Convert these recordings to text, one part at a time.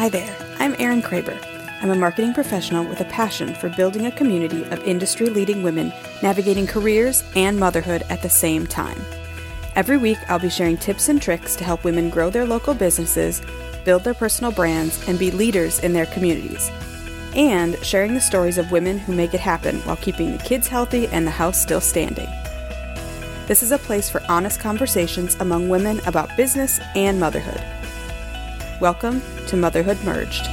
Hi there, I'm Erin Kraber. I'm a marketing professional with a passion for building a community of industry leading women navigating careers and motherhood at the same time. Every week, I'll be sharing tips and tricks to help women grow their local businesses, build their personal brands, and be leaders in their communities. And sharing the stories of women who make it happen while keeping the kids healthy and the house still standing. This is a place for honest conversations among women about business and motherhood. Welcome to Motherhood Merged.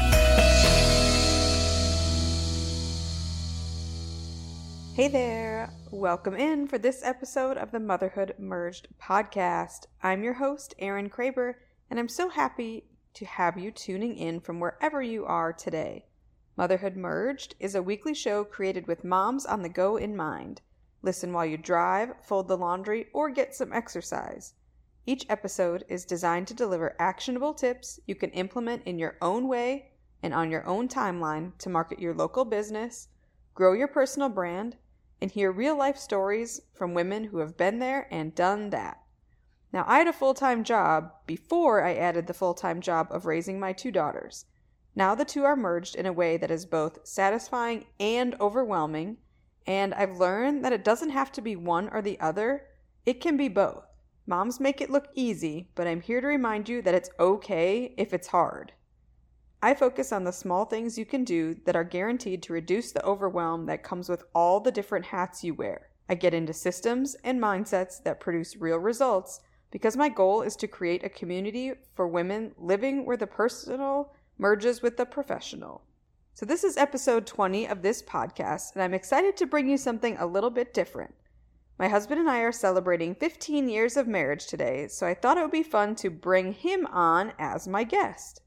Hey there, welcome in for this episode of the Motherhood Merged podcast. I'm your host, Erin Kraber, and I'm so happy to have you tuning in from wherever you are today. Motherhood Merged is a weekly show created with moms on the go in mind. Listen while you drive, fold the laundry, or get some exercise. Each episode is designed to deliver actionable tips you can implement in your own way and on your own timeline to market your local business, grow your personal brand, and hear real life stories from women who have been there and done that. Now, I had a full time job before I added the full time job of raising my two daughters. Now the two are merged in a way that is both satisfying and overwhelming, and I've learned that it doesn't have to be one or the other, it can be both. Moms make it look easy, but I'm here to remind you that it's okay if it's hard. I focus on the small things you can do that are guaranteed to reduce the overwhelm that comes with all the different hats you wear. I get into systems and mindsets that produce real results because my goal is to create a community for women living where the personal merges with the professional. So, this is episode 20 of this podcast, and I'm excited to bring you something a little bit different. My husband and I are celebrating 15 years of marriage today, so I thought it would be fun to bring him on as my guest.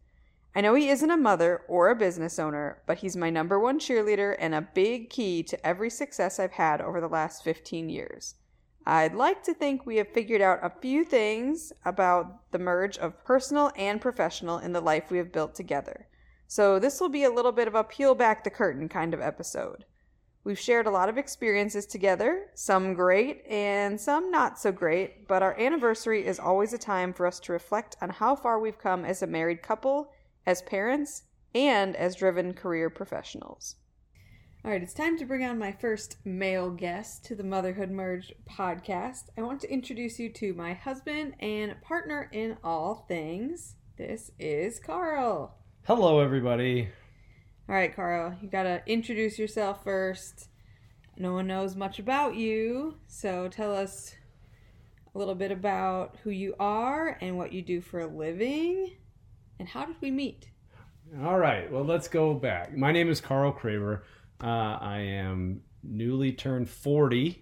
I know he isn't a mother or a business owner, but he's my number one cheerleader and a big key to every success I've had over the last 15 years. I'd like to think we have figured out a few things about the merge of personal and professional in the life we have built together. So, this will be a little bit of a peel back the curtain kind of episode. We've shared a lot of experiences together, some great and some not so great, but our anniversary is always a time for us to reflect on how far we've come as a married couple, as parents, and as driven career professionals. All right, it's time to bring on my first male guest to the Motherhood Merged podcast. I want to introduce you to my husband and partner in all things. This is Carl. Hello, everybody. All right, Carl, you got to introduce yourself first. No one knows much about you, so tell us a little bit about who you are and what you do for a living and how did we meet? All right, well, let's go back. My name is Carl Kraber. Uh, I am newly turned 40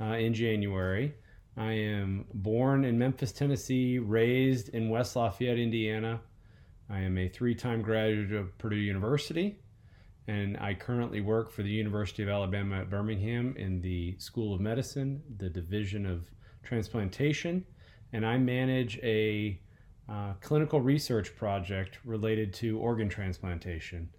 uh, in January. I am born in Memphis, Tennessee, raised in West Lafayette, Indiana. I am a three time graduate of Purdue University, and I currently work for the University of Alabama at Birmingham in the School of Medicine, the Division of Transplantation, and I manage a uh, clinical research project related to organ transplantation.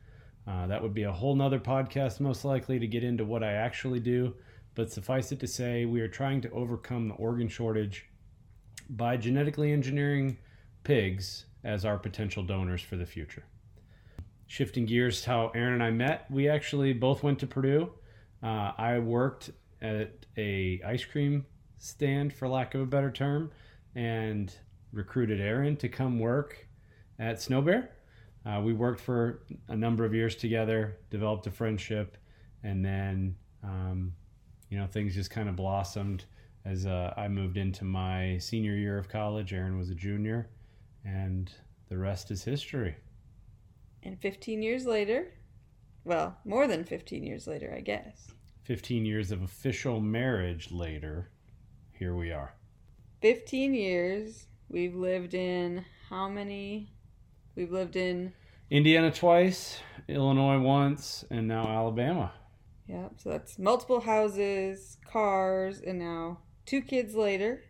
Uh, that would be a whole nother podcast, most likely, to get into what I actually do. But suffice it to say, we are trying to overcome the organ shortage by genetically engineering pigs as our potential donors for the future. Shifting gears to how Erin and I met, we actually both went to Purdue. Uh, I worked at a ice cream stand, for lack of a better term, and recruited Erin to come work at Snow Bear. Uh, we worked for a number of years together, developed a friendship, and then um, you know things just kind of blossomed as uh, I moved into my senior year of college. Erin was a junior, and the rest is history. And 15 years later, well, more than 15 years later, I guess. 15 years of official marriage later, here we are. 15 years. We've lived in how many? We've lived in Indiana twice, Illinois once, and now Alabama. Yep, so that's multiple houses, cars, and now two kids later.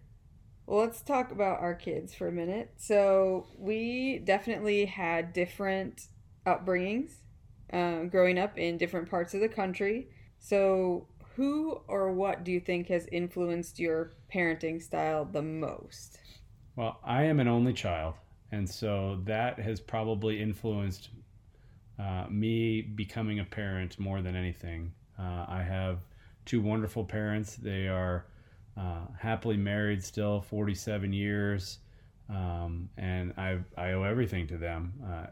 Let's talk about our kids for a minute. So, we definitely had different upbringings um, growing up in different parts of the country. So, who or what do you think has influenced your parenting style the most? Well, I am an only child, and so that has probably influenced uh, me becoming a parent more than anything. Uh, I have two wonderful parents. They are uh, happily married still, 47 years, um, and I I owe everything to them. Uh,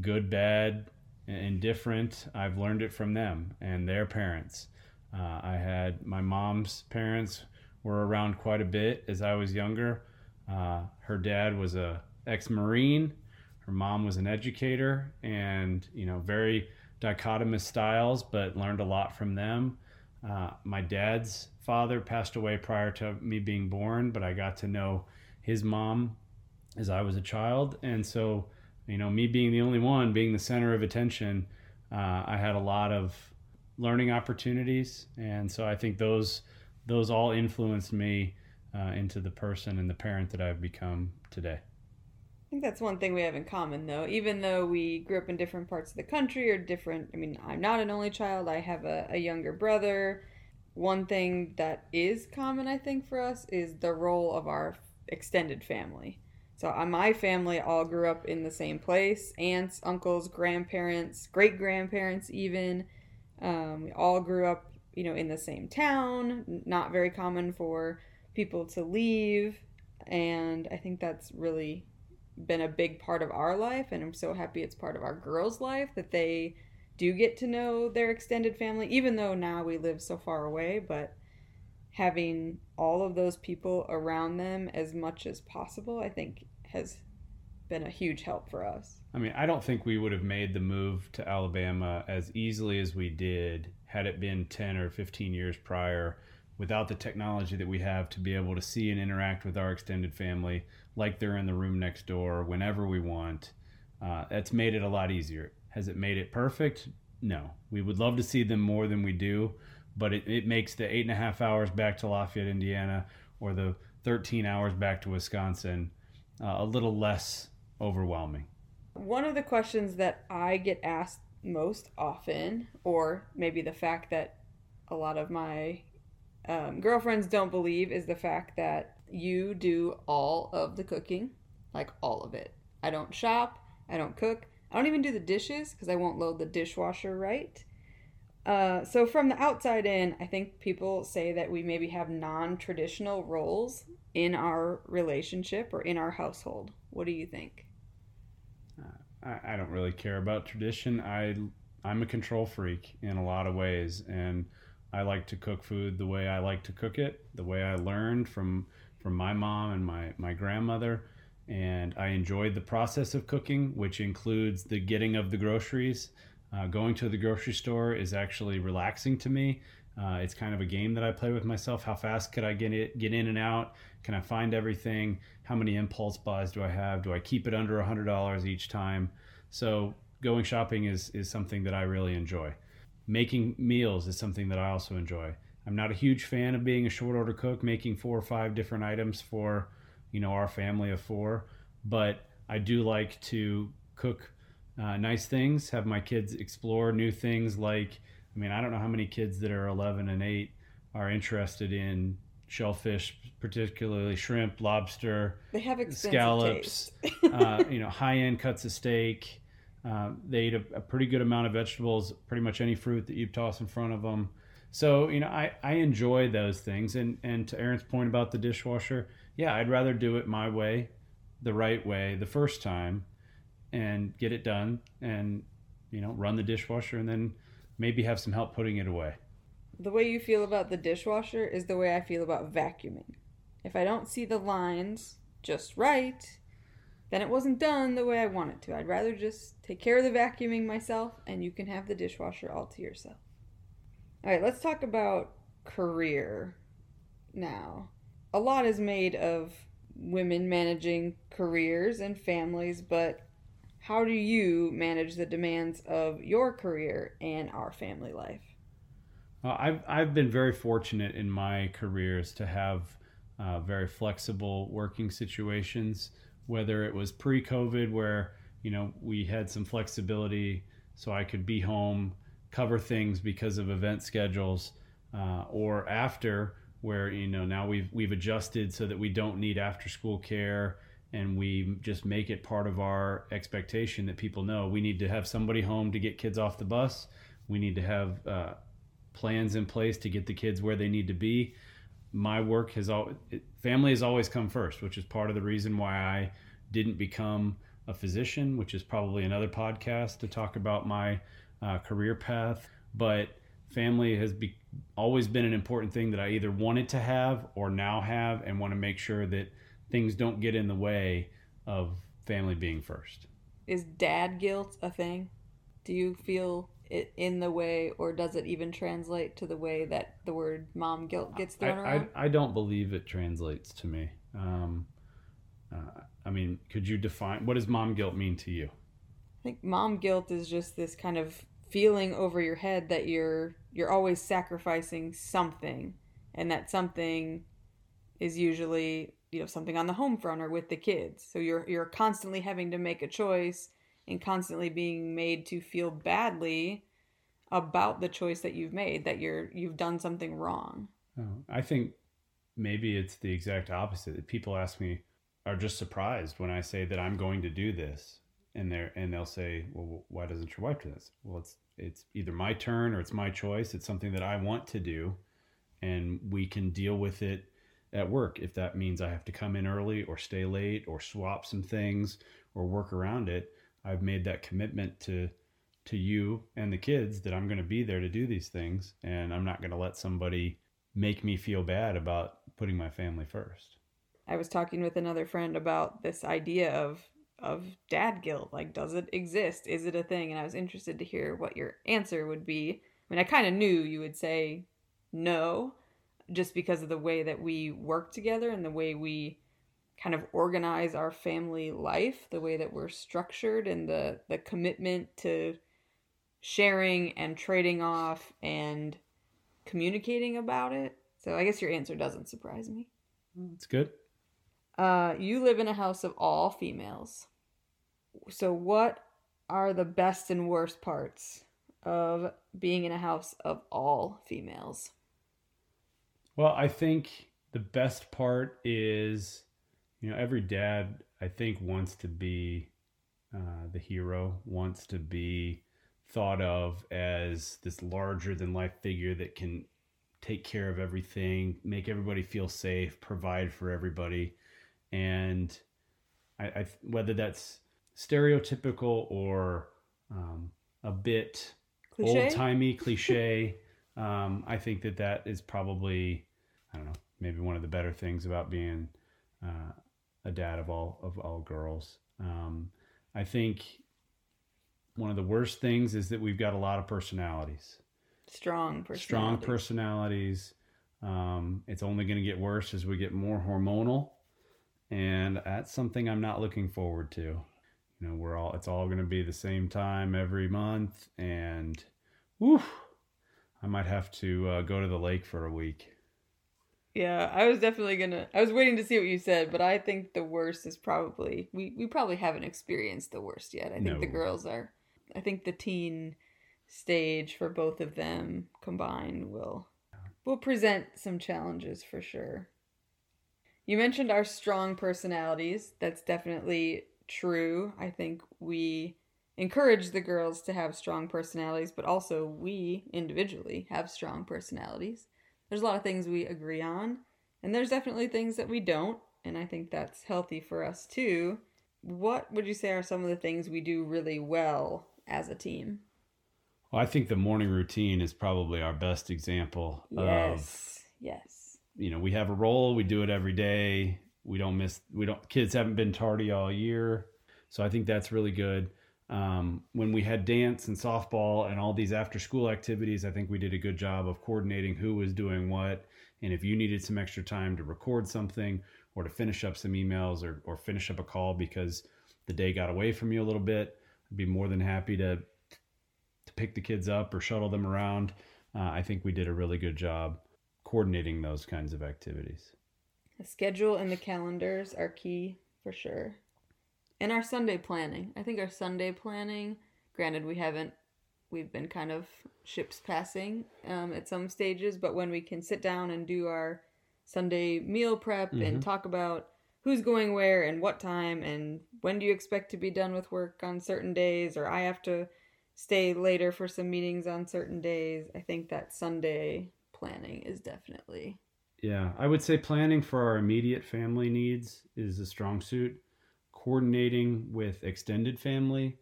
good, bad, indifferent. I've learned it from them and their parents. Uh, I had my mom's parents were around quite a bit as I was younger. Uh, her dad was a ex-marine. Her mom was an educator, and you know, very dichotomous styles, but learned a lot from them. Uh, my dad's father passed away prior to me being born, but I got to know his mom as I was a child, and so you know, me being the only one, being the center of attention, uh, I had a lot of learning opportunities, and so I think those those all influenced me uh, into the person and the parent that I've become today. Think that's one thing we have in common, though. Even though we grew up in different parts of the country or different, I mean, I'm not an only child. I have a, a younger brother. One thing that is common, I think, for us is the role of our extended family. So uh, my family all grew up in the same place aunts, uncles, grandparents, great grandparents, even. Um, we all grew up, you know, in the same town. Not very common for people to leave. And I think that's really been a big part of our life. And I'm so happy it's part of our girls' life that they do get to know their extended family, even though now we live so far away. But having all of those people around them as much as possible, I think has been a huge help for us. I mean, I don't think we would have made the move to Alabama as easily as we did had it been 10 or 15 years prior without the technology that we have to be able to see and interact with our extended family like they're in the room next door whenever we want. Uh, that's made it a lot easier. Has it made it perfect? No. We would love to see them more than we do, but it, it makes the eight and a half hours back to Lafayette, Indiana, or the 13 hours back to Wisconsin uh, a little less overwhelming. One of the questions that I get asked most often, or maybe the fact that a lot of my um, girlfriends don't believe, is the fact that you do all of the cooking, like all of it. I don't shop, I don't cook, I don't even do the dishes because I won't load the dishwasher right. Uh, so from the outside in, I think people say that we maybe have non-traditional roles in our relationship or in our household. What do you think? I, I don't really care about tradition. I I'm a control freak in a lot of ways, and I like to cook food the way I like to cook it, the way I learned from from my mom and my my grandmother. And I enjoyed the process of cooking, which includes the getting of the groceries uh, going to the grocery store is actually relaxing to me. Uh, it's kind of a game that I play with myself. How fast could I get it, get in and out? Can I find everything? How many impulse buys do I have? Do I keep it under hundred dollars each time? So going shopping is is something that I really enjoy. Making meals is something that I also enjoy. I'm not a huge fan of being a short order cook, making four or five different items for, you know, our family of four, but I do like to cook uh, nice things, have my kids explore new things like, I mean, I don't know how many kids that are 11 and 8 are interested in shellfish, particularly shrimp, lobster, they have scallops, uh, you know, high end cuts of steak. Uh, they eat a, a, pretty good amount of vegetables, pretty much any fruit that you toss in front of them. So, you know, I, I enjoy those things. And, and to Erin's point about the dishwasher, yeah, I'd rather do it my way, the right way, the first time and get it done and you know run the dishwasher and then maybe have some help putting it away the way you feel about the dishwasher is the way i feel about vacuuming if i don't see the lines just right then it wasn't done the way i want it to. I'd rather just take care of the vacuuming myself and you can have the dishwasher all to yourself. All right let's talk about career now. A lot is made of women managing careers and families but how do you manage the demands of your career and our family life? Uh, I've, I've been very fortunate in my careers to have uh, very flexible working situations, whether it was pre COVID, where you know we had some flexibility so I could be home, cover things because of event schedules, uh, or after, where you know now we've we've adjusted so that we don't need after school care and we just make it part of our expectation that people know we need to have somebody home to get kids off the bus. We need to have uh, plans in place to get the kids where they need to be. My work has always family has always come first, which is part of the reason why I didn't become a physician, which is probably another podcast to talk about my uh, career path. But family has be, always been an important thing that I either wanted to have or now have, and want to make sure that things don't get in the way of family being first. Is dad guilt a thing? Do you feel it in the way, or does it even translate to the way that the word mom guilt gets thrown I, around? I, I don't believe it translates to me. Um, uh, I mean, could you define what does mom guilt mean to you? I think mom guilt is just this kind of feeling over your head that you're you're always sacrificing something, and that something is usually you know something on the home front or with the kids. So you're you're constantly having to make a choice and constantly being made to feel badly about the choice that you've made that you're you've done something wrong. Oh, I think maybe it's the exact opposite. People ask me are just surprised when I say that I'm going to do this, and they're and they'll say, "Well, why doesn't your wife do this?" Well, it's it's either my turn or it's my choice. It's something that I want to do, and we can deal with it at work if that means I have to come in early or stay late or swap some things or work around it. I've made that commitment to to you and the kids that I'm going to be there to do these things and I'm not going to let somebody make me feel bad about putting my family first. I was talking with another friend about this idea of of dad guilt. Like, does it exist? Is it a thing? And I was interested to hear what your answer would be. I mean, I kind of knew you would say no, just because of the way that we work together and the way we kind of organize our family life, the way that we're structured, and the the commitment to sharing and trading off and communicating about it. So I guess your answer doesn't surprise me. It's good. Uh, you live in a house of all females. So, what are the best and worst parts of being in a house of all females? Well, I think the best part is, you know, every dad, I think, wants to be uh, the hero, wants to be thought of as this larger than life figure that can take care of everything, make everybody feel safe, provide for everybody. And I, I whether that's stereotypical or um, a bit old timey cliche, um, I think that that is probably I don't know maybe one of the better things about being uh, a dad of all of all girls. Um, I think one of the worst things is that we've got a lot of personalities Strong personality. strong personalities. Um, it's only going to get worse as we get more hormonal, and that's something I'm not looking forward to. You know, we're all it's all going to be the same time every month, and whew, I might have to uh, go to the lake for a week. Yeah, I was definitely gonna. I was waiting to see what you said, but I think the worst is probably we. We probably haven't experienced the worst yet. I think No. the girls are. I think the teen stage for both of them combined will will present some challenges for sure. You mentioned our strong personalities. That's definitely true. I think we encourage the girls to have strong personalities, but also we individually have strong personalities. There's a lot of things we agree on, and there's definitely things that we don't, and I think that's healthy for us too. What would you say are some of the things we do really well as a team? Well, I think the morning routine is probably our best example of Yes. Yes. you know we have a role we do it every day we don't miss we don't kids haven't been tardy all year so i think that's really good um, when we had dance and softball and all these after school activities i think we did a good job of coordinating who was doing what and if you needed some extra time to record something or to finish up some emails or, or finish up a call because the day got away from you a little bit i'd be more than happy to to pick the kids up or shuttle them around uh, i think we did a really good job coordinating those kinds of activities. The schedule and the calendars are key for sure. And our Sunday planning. I think our Sunday planning, granted, we haven't, we've been kind of ships passing um, at some stages, but when we can sit down and do our Sunday meal prep and talk about who's going where and what time and when do you expect to be done with work on certain days or I have to stay later for some meetings on certain days. I think that Sunday planning is definitely Yeah, I would say planning for our immediate family needs is a strong suit. Coordinating with extended family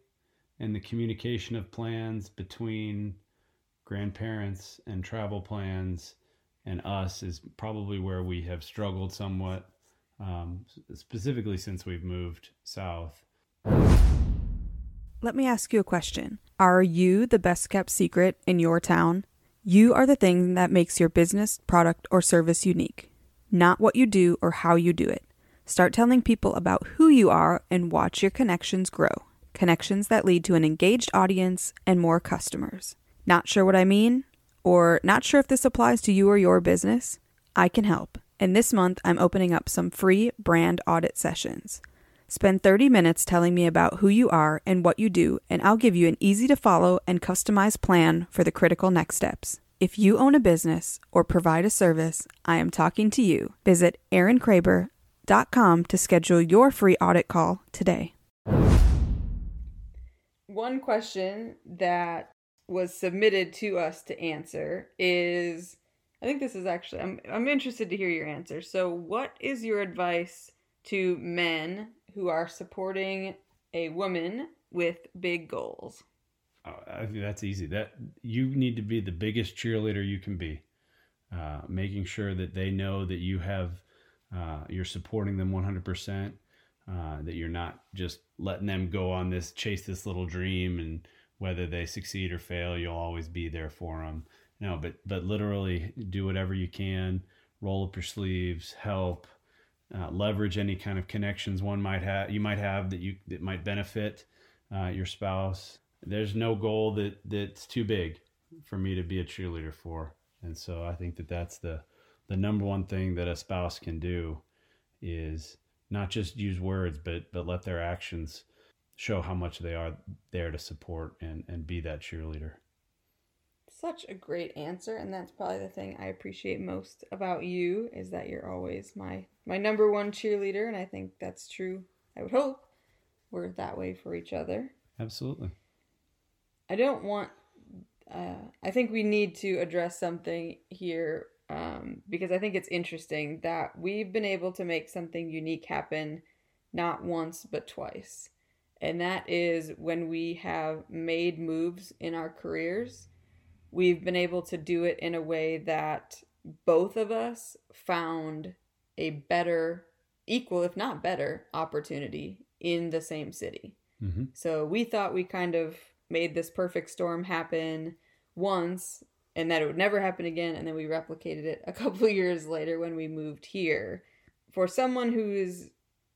and the communication of plans between grandparents and travel plans and us is probably where we have struggled somewhat, um, specifically since we've moved south. Let me ask you a question. Are you the best kept secret in your town? You are the thing that makes your business, product, or service unique, not what you do or how you do it. Start telling people about who you are and watch your connections grow. Connections that lead to an engaged audience and more customers. Not sure what I mean? Or not sure if this applies to you or your business? I can help. And this month, I'm opening up some free brand audit sessions. Spend 30 minutes telling me about who you are and what you do, and I'll give you an easy to follow and customized plan for the critical next steps. If you own a business or provide a service, I am talking to you. Visit erinkraber.com to schedule your free audit call today. One question that was submitted to us to answer is I think this is actually I'm I'm interested to hear your answer. So what is your advice to men who are supporting a woman with big goals? Oh, I think that's easy. That you need to be the biggest cheerleader you can be, uh, making sure that they know that you have uh, you're supporting them 100 percent. Uh, that you're not just letting them go on this chase this little dream and whether they succeed or fail you'll always be there for them no but but literally do whatever you can roll up your sleeves help uh, leverage any kind of connections one might have you might have that you that might benefit uh, your spouse there's no goal that that's too big for me to be a cheerleader for and so i think that that's the the number one thing that a spouse can do is not just use words but but let their actions show how much they are there to support and and be that cheerleader. Such a great answer and that's probably the thing i appreciate most about you is that you're always my my number one cheerleader and i think that's true i would hope. We're that way for each other. Absolutely. I don't want uh, i think we need to address something here um, because I think it's interesting that we've been able to make something unique happen not once but twice. And that is when we have made moves in our careers, we've been able to do it in a way that both of us found a better, equal, if not better, opportunity in the same city. Mm-hmm. So we thought we kind of made this perfect storm happen once and that it would never happen again. And then we replicated it a couple years later when we moved here. For someone who is,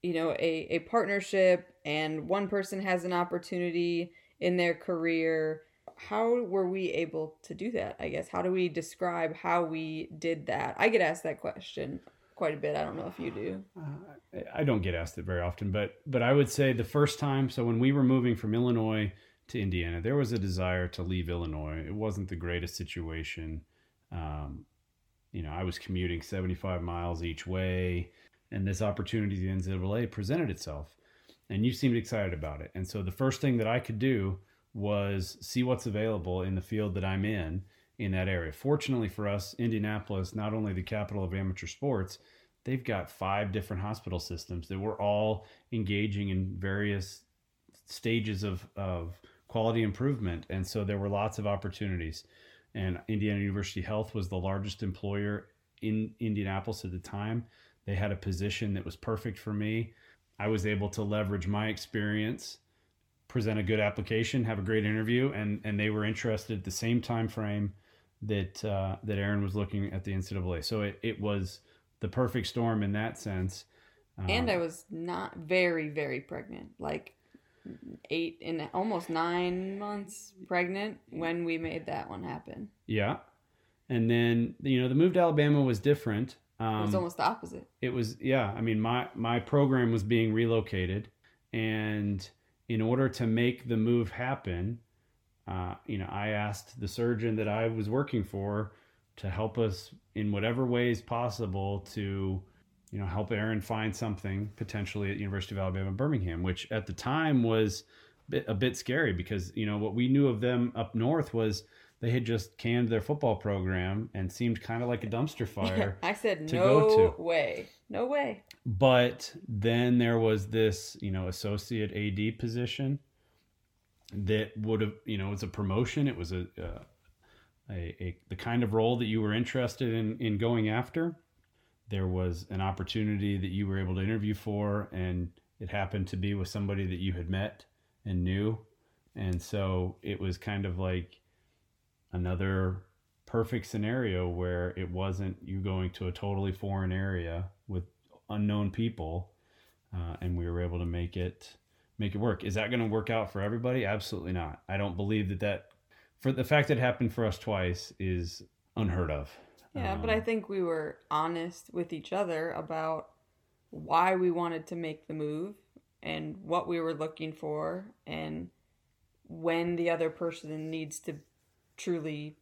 you know, a, a partnership and one person has an opportunity in their career, how were we able to do that? I guess. How do we describe how we did that? I get asked that question quite a bit. I don't know if you do. Uh, I don't get asked it very often, but but I would say the first time. So when we were moving from Illinois to Indiana. There was a desire to leave Illinois. It wasn't the greatest situation. Um, you know, I was commuting 75 miles each way, and this opportunity the NCAA presented itself, and you seemed excited about it. And so the first thing that I could do was see what's available in the field that I'm in in that area. Fortunately for us, Indianapolis, not only the capital of amateur sports, they've got five different hospital systems that were all engaging in various stages of, of quality improvement. And so there were lots of opportunities. And Indiana University Health was the largest employer in Indianapolis at the time. They had a position that was perfect for me. I was able to leverage my experience, present a good application, have a great interview, and and they were interested at the same time frame that uh, that Erin was looking at the NCAA. So it, it was the perfect storm in that sense. and I was not very very pregnant. Like eight and almost nine months pregnant when we made that one happen. Yeah. And then, you know, the move to Alabama was different. Um, it was almost the opposite. It was, yeah. I mean, my, my program was being relocated. And in order to make the move happen, uh, you know, I asked the surgeon that I was working for to help us in whatever ways possible to you know, help Erin find something potentially at University of Alabama Birmingham, which at the time was a bit, a bit scary because you know what we knew of them up north was they had just canned their football program and seemed kind of like a dumpster fire. I said to no to. way, no way. but then there was this, you know, associate AD position that would have, you know, it's a promotion. It was a, uh, a, a the kind of role that you were interested in in going after. There was an opportunity that you were able to interview for, and it happened to be with somebody that you had met and knew, and so it was kind of like another perfect scenario where it wasn't you going to a totally foreign area with unknown people, uh, and we were able to make it make it work. Is that going to work out for everybody? Absolutely not. I don't believe that that for the fact that it happened for us twice is unheard of. Yeah, but Um, I think we were honest with each other about why we wanted to make the move and what we were looking for and when the other person needs to truly,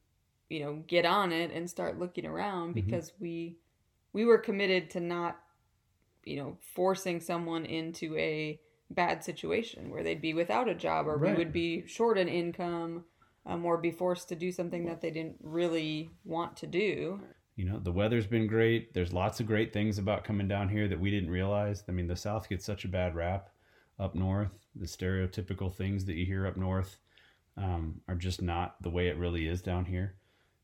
you know, get on it and start looking around Mhm. because we we were committed to not, you know, forcing someone into a bad situation where they'd be without a job or Right. we would be short an income um, or be forced to do something that they didn't really want to do. you know the weather's been great. There's lots of great things about coming down here that we didn't realize. I mean the south gets such a bad rap up north. The stereotypical things that you hear up north um, are just not the way it really is down here.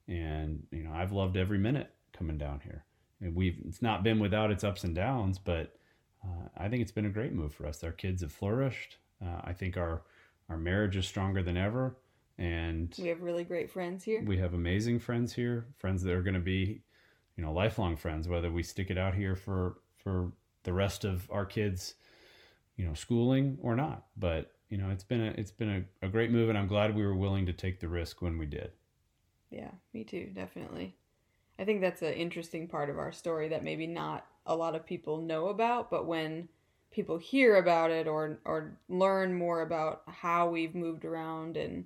And you know i've loved every minute coming down here. And we've it's not been without its ups and downs but uh, i think it's been a great move for us. Our kids have flourished. Uh, i think our our marriage is stronger than ever and We have really great friends here. we have amazing friends here friends that are going to be you know lifelong friends whether we stick it out here for for the rest of our kids you know schooling or not but you know it's been a it's been a, a great move and i'm glad we were willing to take the risk when we did Yeah, me too, definitely. I think that's an interesting part of our story that maybe not a lot of people know about, but when people hear about it or or learn more about how we've moved around and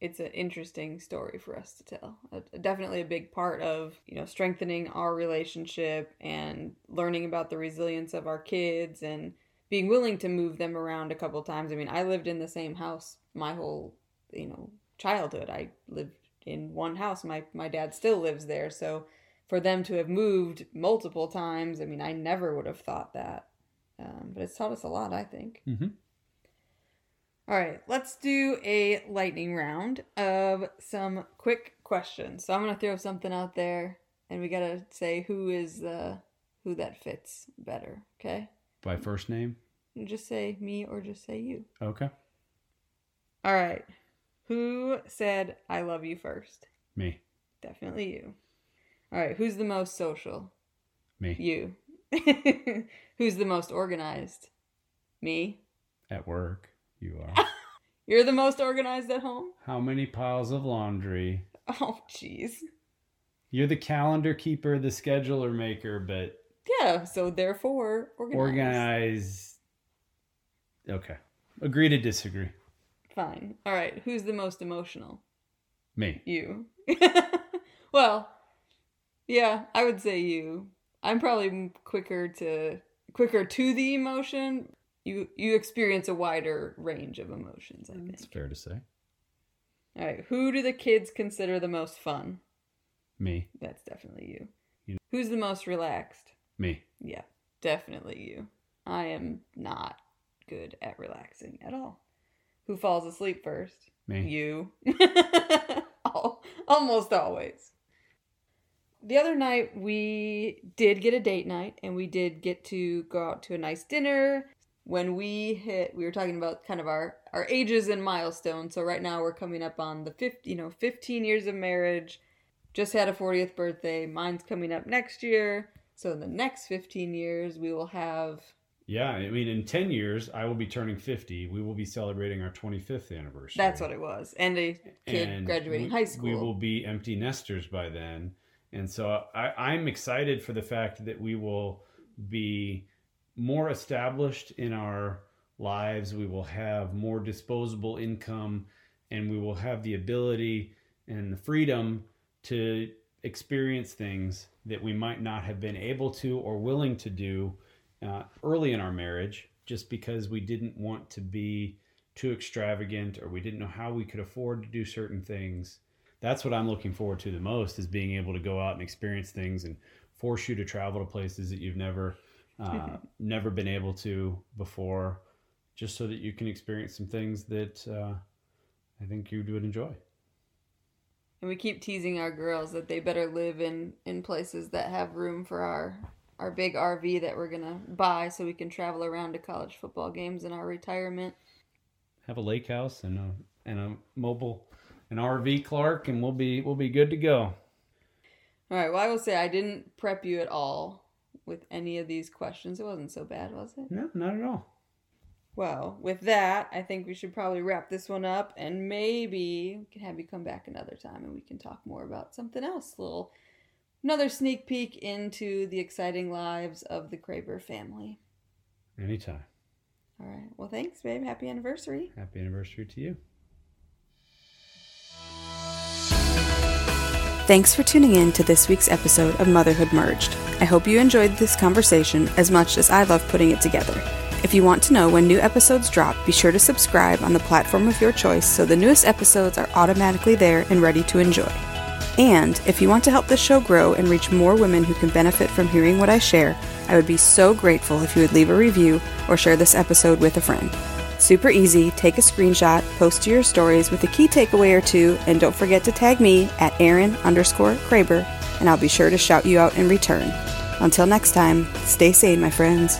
it's an interesting story for us to tell. A- definitely a big part of, you know, strengthening our relationship and learning about the resilience of our kids and being willing to move them around a couple times. I mean, I lived in the same house my whole, you know, childhood. I lived in one house. My my dad still lives there, so for them to have moved multiple times, I mean, I never would have thought that. Um, but it's taught us a lot, I think. mm-hmm. All right, let's do a lightning round of some quick questions. So I'm gonna throw something out there, and we gotta say who is the who that fits better. Okay, by first name You just say me or just say you. okay All right, who said I love you first? me Definitely you. All right, who's the most social? me You. who's the most organized? Me. at work you are You're the most organized at home? how many piles of laundry Oh, jeez. you're the calendar keeper the scheduler maker but Yeah, so therefore, organized. organize okay agree to disagree Fine. All right, who's the most emotional? me You. well, yeah, I would say you. I'm probably quicker to quicker to the emotion. You you experience a wider range of emotions, I It's fair to say. All right, who do the kids consider the most fun? Me. That's definitely you. You- Who's the most relaxed? Me. Yeah, definitely you. I am not good at relaxing at all. Who falls asleep first? Me. You. Al- Almost always. The other night we did get a date night and we did get to go out to a nice dinner. When we hit we were talking about kind of our our ages and milestones. So right now we're coming up on the 50, you know, 15 years of marriage. Just had a 40th birthday. Mine's coming up next year. So in the next 15 years we will have Yeah, I mean, in 10 years, I will be turning 50. We will be celebrating our 25th anniversary. That's what it was. And a kid And graduating we- high school. We will be empty nesters by then. And so I, I'm excited for the fact that we will be more established in our lives. We will have more disposable income and we will have the ability and the freedom to experience things that we might not have been able to or willing to do uh, early in our marriage just because we didn't want to be too extravagant or we didn't know how we could afford to do certain things that's what i'm looking forward to the most is being able to go out and experience things and force you to travel to places that you've never uh, never been able to before just so that you can experience some things that uh, i think you would enjoy and we keep teasing our girls that they better live in in places that have room for our our big RV that we're gonna buy so we can travel around to college football games in our retirement. Have a lake house and a and a mobile an RV Clark and we'll be we'll be good to go. All right, well I will say I didn't prep you at all with any of these questions. It wasn't so bad, was it? No, not at all. Well, with that, I think we should probably wrap this one up and maybe we can have you come back another time and we can talk more about something else. A little another sneak peek into the exciting lives of the Kraber family. Anytime. All right. Well, thanks, babe. Happy anniversary. Happy anniversary to you. Thanks for tuning in to this week's episode of Motherhood Merged. I hope you enjoyed this conversation as much as I love putting it together. If you want to know when new episodes drop, be sure to subscribe on the platform of your choice so the newest episodes are automatically there and ready to enjoy. And if you want to help the show grow and reach more women who can benefit from hearing what I share, I would be so grateful if you would leave a review or share this episode with a friend. Super easy, take a screenshot, post to your stories with a key takeaway or two, and don't forget to tag me at Erin underscore Kraber, and I'll be sure to shout you out in return. Until next time, stay sane, my friends.